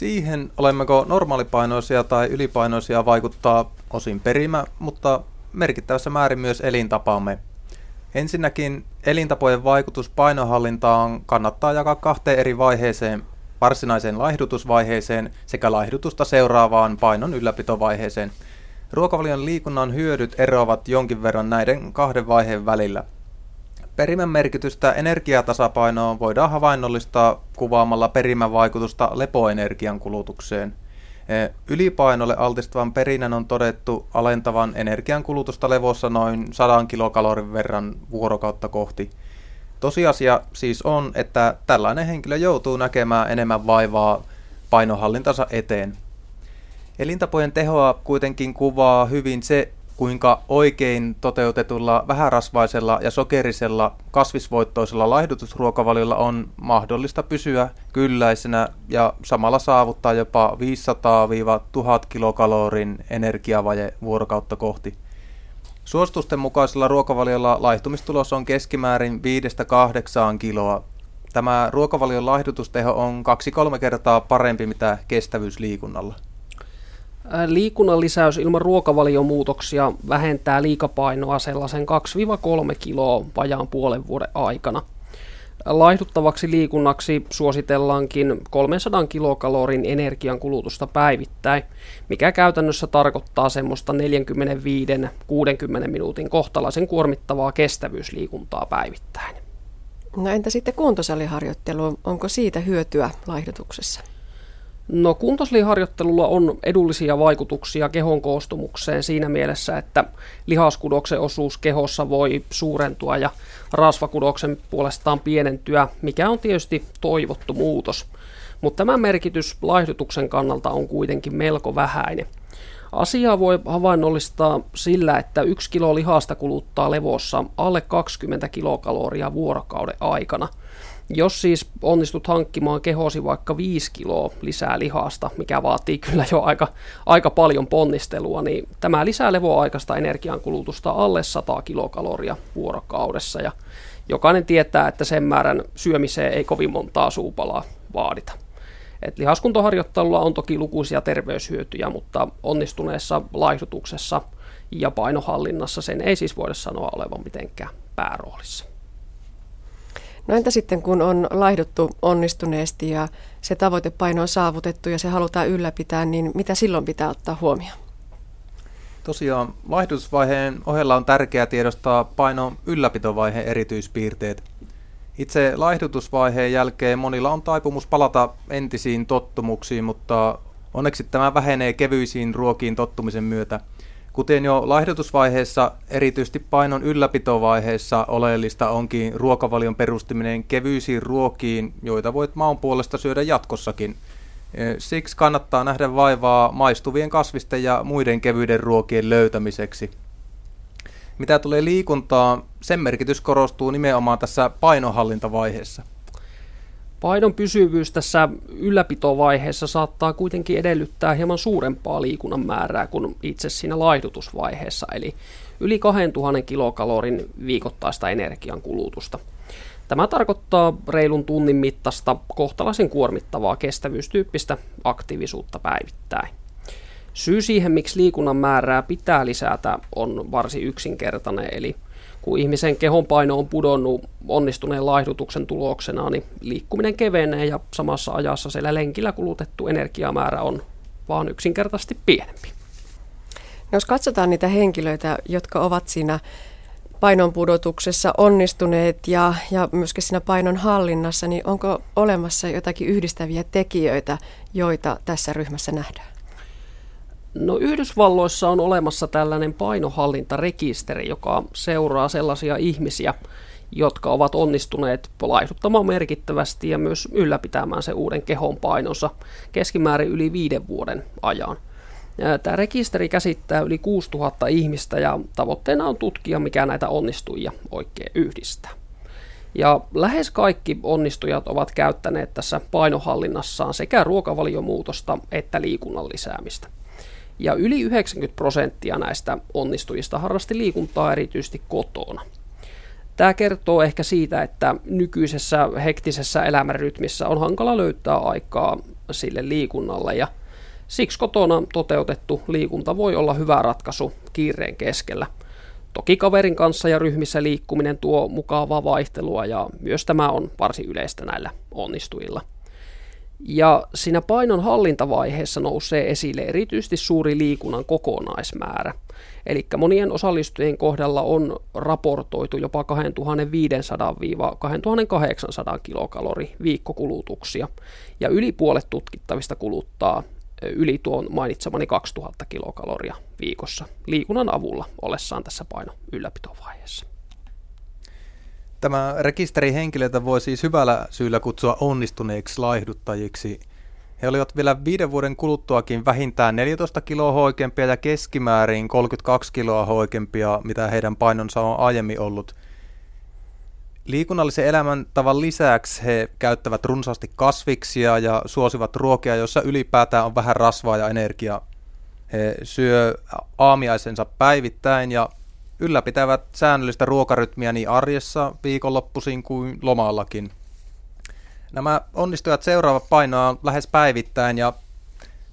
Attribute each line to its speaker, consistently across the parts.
Speaker 1: Siihen, olemmeko normaalipainoisia tai ylipainoisia, vaikuttaa osin perimä, mutta merkittävässä määrin myös elintapamme. Ensinnäkin elintapojen vaikutus painohallintaan kannattaa jakaa kahteen eri vaiheeseen, varsinaiseen laihdutusvaiheeseen sekä laihdutusta seuraavaan painon ylläpitovaiheeseen. Ruokavalion liikunnan hyödyt eroavat jonkin verran näiden kahden vaiheen välillä. Perimän merkitystä energiatasapainoon voidaan havainnollistaa kuvaamalla perimän vaikutusta lepoenergian kulutukseen. E, ylipainolle altistavan perinnän on todettu alentavan energiankulutusta levossa noin 100 kilokalorin verran vuorokautta kohti. Tosiasia siis on, että tällainen henkilö joutuu näkemään enemmän vaivaa painohallintansa eteen. Elintapojen tehoa kuitenkin kuvaa hyvin se, kuinka oikein toteutetulla vähärasvaisella ja sokerisella kasvisvoittoisella laihdutusruokavaliolla on mahdollista pysyä kylläisenä ja samalla saavuttaa jopa 500-1000 kilokalorin energiavaje vuorokautta kohti. Suositusten mukaisella ruokavaliolla laihtumistulos on keskimäärin 5-8 kiloa. Tämä ruokavalion laihdutusteho on 2-3 kertaa parempi mitä kestävyysliikunnalla.
Speaker 2: Liikunnan lisäys ilman ruokavaliomuutoksia vähentää liikapainoa sellaisen 2-3 kiloa vajaan puolen vuoden aikana. Laihduttavaksi liikunnaksi suositellaankin 300 kilokalorin energiankulutusta päivittäin, mikä käytännössä tarkoittaa semmoista 45-60 minuutin kohtalaisen kuormittavaa kestävyysliikuntaa päivittäin.
Speaker 3: No entä sitten kuntosaliharjoittelu, onko siitä hyötyä laihdutuksessa?
Speaker 2: No kuntosliharjoittelulla on edullisia vaikutuksia kehon koostumukseen siinä mielessä, että lihaskudoksen osuus kehossa voi suurentua ja rasvakudoksen puolestaan pienentyä, mikä on tietysti toivottu muutos. Mutta tämä merkitys laihdutuksen kannalta on kuitenkin melko vähäinen. Asiaa voi havainnollistaa sillä, että yksi kilo lihasta kuluttaa levossa alle 20 kilokaloria vuorokauden aikana – jos siis onnistut hankkimaan kehosi vaikka 5 kiloa lisää lihasta, mikä vaatii kyllä jo aika, aika paljon ponnistelua, niin tämä lisää levoaikaista energiankulutusta alle 100 kilokaloria vuorokaudessa. Ja jokainen tietää, että sen määrän syömiseen ei kovin montaa suupalaa vaadita. Et lihaskuntoharjoittelulla on toki lukuisia terveyshyötyjä, mutta onnistuneessa laihdutuksessa ja painohallinnassa sen ei siis voida sanoa olevan mitenkään pääroolissa.
Speaker 3: No entä sitten, kun on laihduttu onnistuneesti ja se tavoitepaino on saavutettu ja se halutaan ylläpitää, niin mitä silloin pitää ottaa huomioon?
Speaker 1: Tosiaan laihdutusvaiheen ohella on tärkeää tiedostaa painon ylläpitovaiheen erityispiirteet. Itse laihdutusvaiheen jälkeen monilla on taipumus palata entisiin tottumuksiin, mutta onneksi tämä vähenee kevyisiin ruokiin tottumisen myötä – Kuten jo laihdutusvaiheessa, erityisesti painon ylläpitovaiheessa oleellista onkin ruokavalion perustaminen kevyisiin ruokiin, joita voit maun puolesta syödä jatkossakin. Siksi kannattaa nähdä vaivaa maistuvien kasvisten ja muiden kevyiden ruokien löytämiseksi. Mitä tulee liikuntaan, sen merkitys korostuu nimenomaan tässä painonhallintavaiheessa.
Speaker 2: Paidon pysyvyys tässä ylläpitovaiheessa saattaa kuitenkin edellyttää hieman suurempaa liikunnan määrää kuin itse siinä laihdutusvaiheessa, eli yli 2000 kilokalorin viikoittaista energiankulutusta. Tämä tarkoittaa reilun tunnin mittaista kohtalaisen kuormittavaa kestävyystyyppistä aktiivisuutta päivittäin. Syy siihen, miksi liikunnan määrää pitää lisätä, on varsin yksinkertainen, eli – kun ihmisen kehon paino on pudonnut onnistuneen laihdutuksen tuloksena, niin liikkuminen kevenee ja samassa ajassa siellä lenkillä kulutettu energiamäärä on vaan yksinkertaisesti pienempi.
Speaker 3: No jos katsotaan niitä henkilöitä, jotka ovat siinä painon pudotuksessa onnistuneet ja, ja myöskin siinä painon hallinnassa, niin onko olemassa jotakin yhdistäviä tekijöitä, joita tässä ryhmässä nähdään?
Speaker 2: No Yhdysvalloissa on olemassa tällainen painohallintarekisteri, joka seuraa sellaisia ihmisiä, jotka ovat onnistuneet laihduttamaan merkittävästi ja myös ylläpitämään se uuden kehon painonsa keskimäärin yli viiden vuoden ajan. Tämä rekisteri käsittää yli 6000 ihmistä ja tavoitteena on tutkia, mikä näitä onnistujia oikein yhdistää. Ja lähes kaikki onnistujat ovat käyttäneet tässä painohallinnassaan sekä ruokavaliomuutosta että liikunnan lisäämistä. Ja yli 90 prosenttia näistä onnistujista harrasti liikuntaa erityisesti kotona. Tämä kertoo ehkä siitä, että nykyisessä hektisessä elämänrytmissä on hankala löytää aikaa sille liikunnalle ja siksi kotona toteutettu liikunta voi olla hyvä ratkaisu kiireen keskellä. Toki kaverin kanssa ja ryhmissä liikkuminen tuo mukavaa vaihtelua ja myös tämä on varsin yleistä näillä onnistujilla. Ja siinä painon hallintavaiheessa nousee esille erityisesti suuri liikunnan kokonaismäärä. Eli monien osallistujien kohdalla on raportoitu jopa 2500-2800 kilokalori viikkokulutuksia. Ja yli puolet tutkittavista kuluttaa yli tuon mainitsemani 2000 kilokaloria viikossa liikunnan avulla ollessaan tässä paino ylläpitovaiheessa.
Speaker 1: Tämä rekisteri henkilöitä voi siis hyvällä syyllä kutsua onnistuneiksi laihduttajiksi. He olivat vielä viiden vuoden kuluttuakin vähintään 14 kiloa hoikempia ja keskimäärin 32 kiloa hoikempia, mitä heidän painonsa on aiemmin ollut. Liikunnallisen elämäntavan lisäksi he käyttävät runsaasti kasviksia ja suosivat ruokia, joissa ylipäätään on vähän rasvaa ja energiaa. He syö aamiaisensa päivittäin ja ylläpitävät säännöllistä ruokarytmiä niin arjessa, viikonloppuisin kuin lomallakin. Nämä onnistujat seuraavat painoa lähes päivittäin ja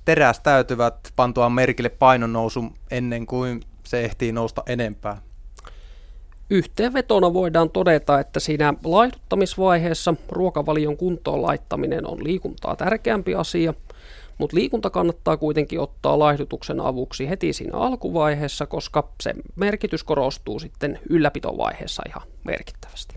Speaker 1: terästäytyvät pantua merkille painonnousu ennen kuin se ehtii nousta enempää.
Speaker 2: Yhteenvetona voidaan todeta, että siinä laihduttamisvaiheessa ruokavalion kuntoon laittaminen on liikuntaa tärkeämpi asia – mutta liikunta kannattaa kuitenkin ottaa laihdutuksen avuksi heti siinä alkuvaiheessa, koska se merkitys korostuu sitten ylläpitovaiheessa ihan merkittävästi.